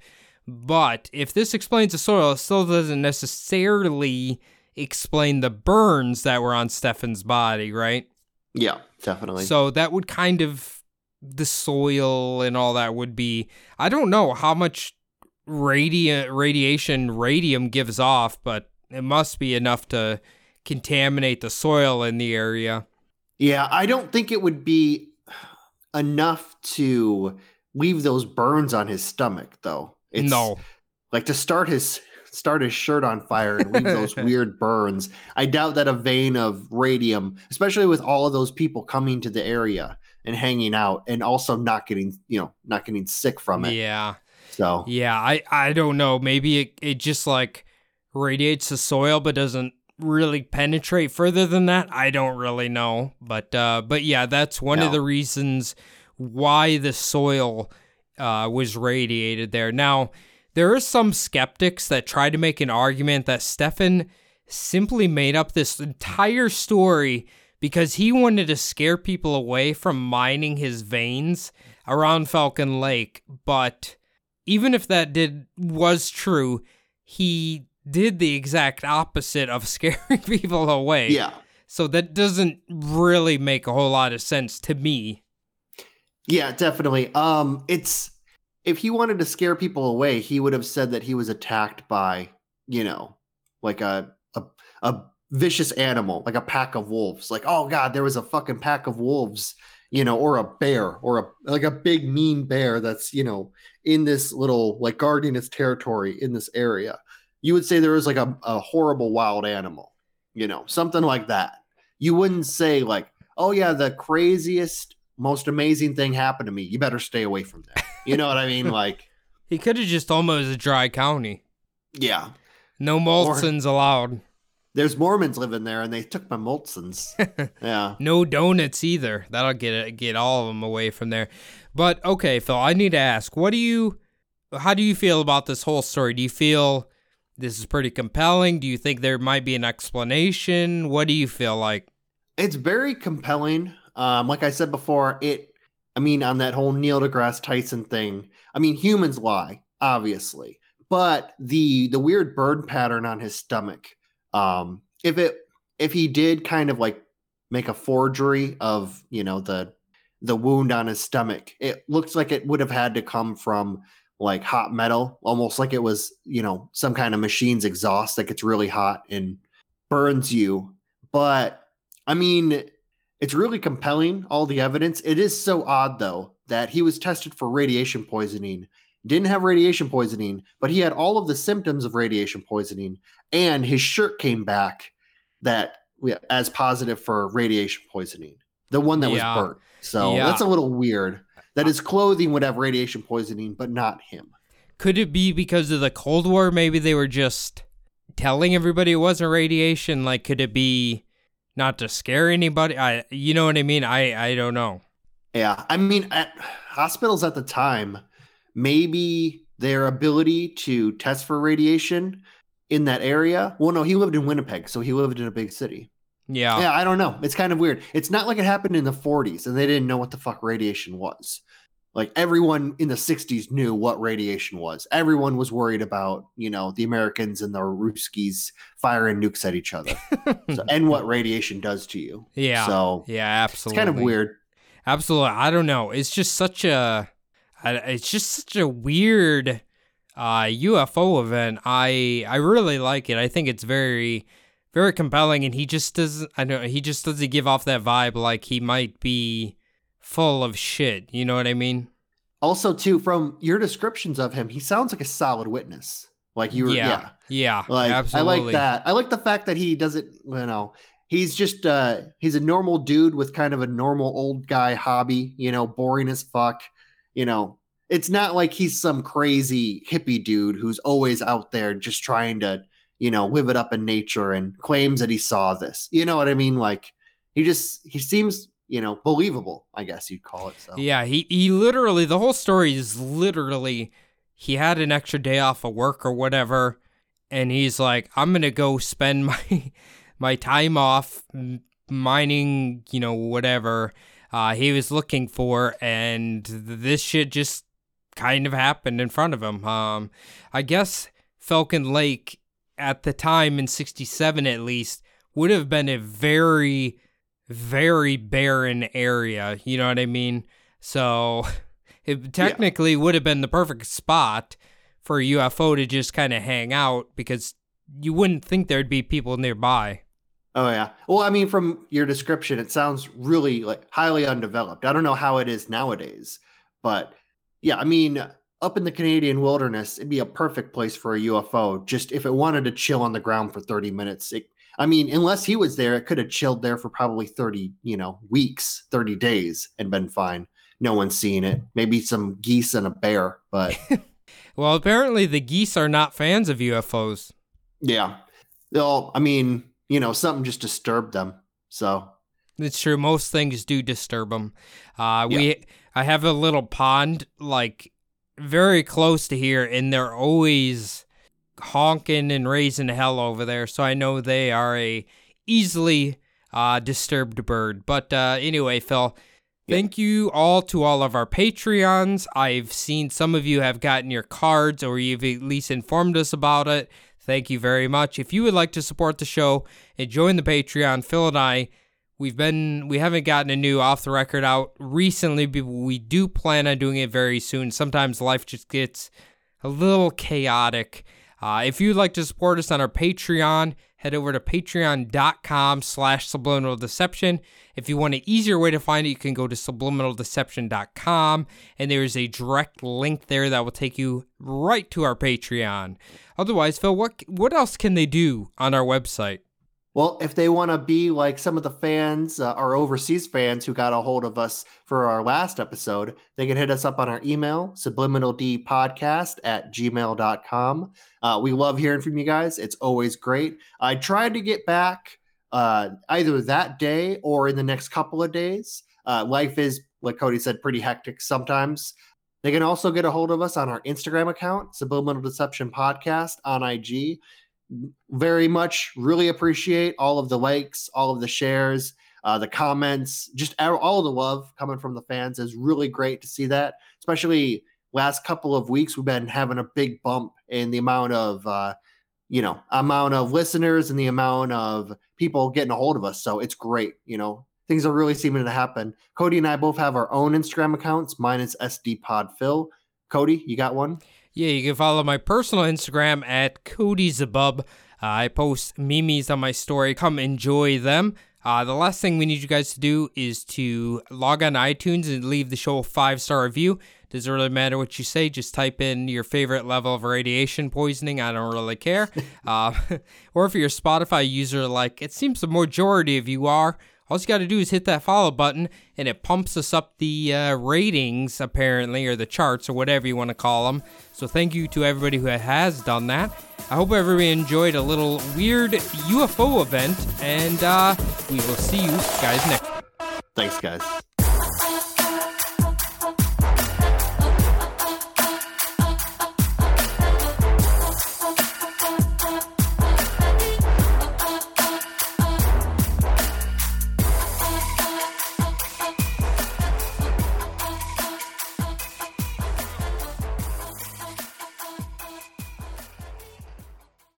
But if this explains the soil, it still doesn't necessarily explain the burns that were on Stefan's body, right? yeah, definitely. So that would kind of the soil and all that would be I don't know how much radi- radiation radium gives off, but it must be enough to contaminate the soil in the area. yeah, I don't think it would be enough to leave those burns on his stomach, though. It's, no. like to start his start his shirt on fire and leave those weird burns. I doubt that a vein of radium, especially with all of those people coming to the area and hanging out and also not getting, you know, not getting sick from it. Yeah. So Yeah, I I don't know. Maybe it it just like radiates the soil but doesn't really penetrate further than that. I don't really know. But uh but yeah, that's one of the reasons why the soil uh was radiated there. Now, there are some skeptics that try to make an argument that Stefan simply made up this entire story because he wanted to scare people away from mining his veins around Falcon Lake, but even if that did was true, he did the exact opposite of scaring people away. yeah. So that doesn't really make a whole lot of sense to me. Yeah, definitely. Um, it's if he wanted to scare people away, he would have said that he was attacked by, you know, like a a, a vicious animal, like a pack of wolves. Like, oh god, there was a fucking pack of wolves, you know, or a bear, or a like a big mean bear that's you know in this little like guarding its territory in this area. You would say there was like a, a horrible wild animal, you know, something like that. You wouldn't say like, oh yeah, the craziest most amazing thing happened to me. You better stay away from that. You know what I mean? Like, He could have just almost a dry county. yeah. No Molsons allowed. There's Mormons living there, and they took my Molsons. yeah. No donuts either. That'll get get all of them away from there. But okay, Phil, I need to ask, what do you how do you feel about this whole story? Do you feel this is pretty compelling? Do you think there might be an explanation? What do you feel like? It's very compelling. Um, like I said before, it. I mean, on that whole Neil deGrasse Tyson thing. I mean, humans lie, obviously, but the the weird bird pattern on his stomach. Um, if it if he did kind of like make a forgery of you know the the wound on his stomach, it looks like it would have had to come from like hot metal, almost like it was you know some kind of machine's exhaust that gets really hot and burns you. But I mean, it's really compelling, all the evidence. It is so odd, though, that he was tested for radiation poisoning, didn't have radiation poisoning, but he had all of the symptoms of radiation poisoning, and his shirt came back that as positive for radiation poisoning, the one that Yeah. was burnt. So Yeah. that's a little weird that uh, his clothing would have radiation poisoning, but not him. Could it be because of the Cold War? Maybe they were just telling everybody it wasn't radiation. Like, could it be not to scare anybody? I, you know what I mean? I, I don't know. Yeah, I mean, at hospitals at the time, maybe their ability to test for radiation in that area. Well, no, he lived in Winnipeg, so he lived in a big city. Yeah. Yeah, I don't know. It's kind of weird. It's not like it happened in the 40s and they didn't know what the fuck radiation was. Like everyone in the 60s knew what radiation was. Everyone was worried about, you know, the Americans and the Ruskies firing nukes at each other so, and what radiation does to you. Yeah. So yeah, absolutely. it's kind of weird. Absolutely. I don't know. It's just such a it's just such a weird uh UFO event. I I really like it. I think it's very very compelling and he just doesn't I know he just doesn't give off that vibe like he might be full of shit. You know what I mean? Also, too, from your descriptions of him, he sounds like a solid witness. Like you were, yeah. yeah. Yeah. Like absolutely. I like that. I like the fact that he doesn't, you know, he's just uh he's a normal dude with kind of a normal old guy hobby, you know, boring as fuck. You know, it's not like he's some crazy hippie dude who's always out there just trying to, you know, live it up in nature and claims that he saw this. You know what I mean? Like he just he seems, you know, believable, I guess you'd call it. So Yeah, he he literally the whole story is literally he had an extra day off of work or whatever and he's like I'm to go spend my my time off mining, you know, whatever uh he was looking for and this shit just kind of happened in front of him. Um I guess Falcon Lake at the time in 67 at least would have been a very very barren area. You know what I mean? So it technically would have been the perfect spot for a UFO to just kind of hang out because you wouldn't think there'd be people nearby. Oh yeah. Well, I mean, from your description, it sounds really like highly undeveloped. I don't know how it is nowadays, but yeah, I mean, up in the Canadian wilderness, it'd be a perfect place for a UFO. Just if it wanted to chill on the ground for 30 minutes, it, I mean, unless he was there, it could have chilled there for probably 30, you know, weeks, 30 days and been fine. No one's seen it. Maybe some geese and a bear, but Well, apparently the geese are not fans of UFOs. yeah. They'll, I mean, you know, something just disturbed them. So, It's true. Most things do disturb them. Uh, we, I have a little pond like very close to here, and they're always honking and raising hell over there. So I know they are a easily uh, disturbed bird. But uh, anyway, Phil, thank you all to all of our Patreons. I've seen some of you have gotten your cards, or you've at least informed us about it. Thank you very much. If you would like to support the show and join the Patreon, Phil and I We've been we haven't gotten a new off the record out recently, but we do plan on doing it very soon. Sometimes life just gets a little chaotic. Uh, if you'd like to support us on our Patreon, head over to patreon.com slash subliminal deception. If you want an easier way to find it, you can go to subliminaldeception.com and there's a direct link there that will take you right to our Patreon. Otherwise, Phil, what what else can they do on our website? Well, if they want to be like some of the fans, uh, our overseas fans who got a hold of us for our last episode, they can hit us up on our email, subliminaldpodcast at gmail.com. Uh, we love hearing from you guys. It's always great. I tried to get back uh, either that day or in the next couple of days. Uh, life is, like Cody said, pretty hectic sometimes. They can also get a hold of us on our Instagram account, Subliminal Deception Podcast on IG very much really appreciate all of the likes all of the shares uh, the comments just all the love coming from the fans is really great to see that especially last couple of weeks we've been having a big bump in the amount of uh, you know amount of listeners and the amount of people getting a hold of us so it's great you know? Things are really seeming to happen. Cody and i both have our own instagram accounts. Mine is sd pod phil cody you got one yeah, you can follow my personal Instagram at Cody Zabub. Uh, I post memes on my story. Come enjoy them. Uh, the last thing we need you guys to do is to log on to iTunes and leave the show a five star review. Doesn't really matter what you say. Just type in your favorite level of radiation poisoning. I don't really care. uh, or if you're a Spotify user, like it seems the majority of you are, all you got to do is hit that follow button and it pumps us up the uh, ratings, apparently, or the charts, or whatever you want to call them. So thank you to everybody who has done that. I hope everybody enjoyed a little weird UFO event, and uh, we will see you guys next. Thanks, guys.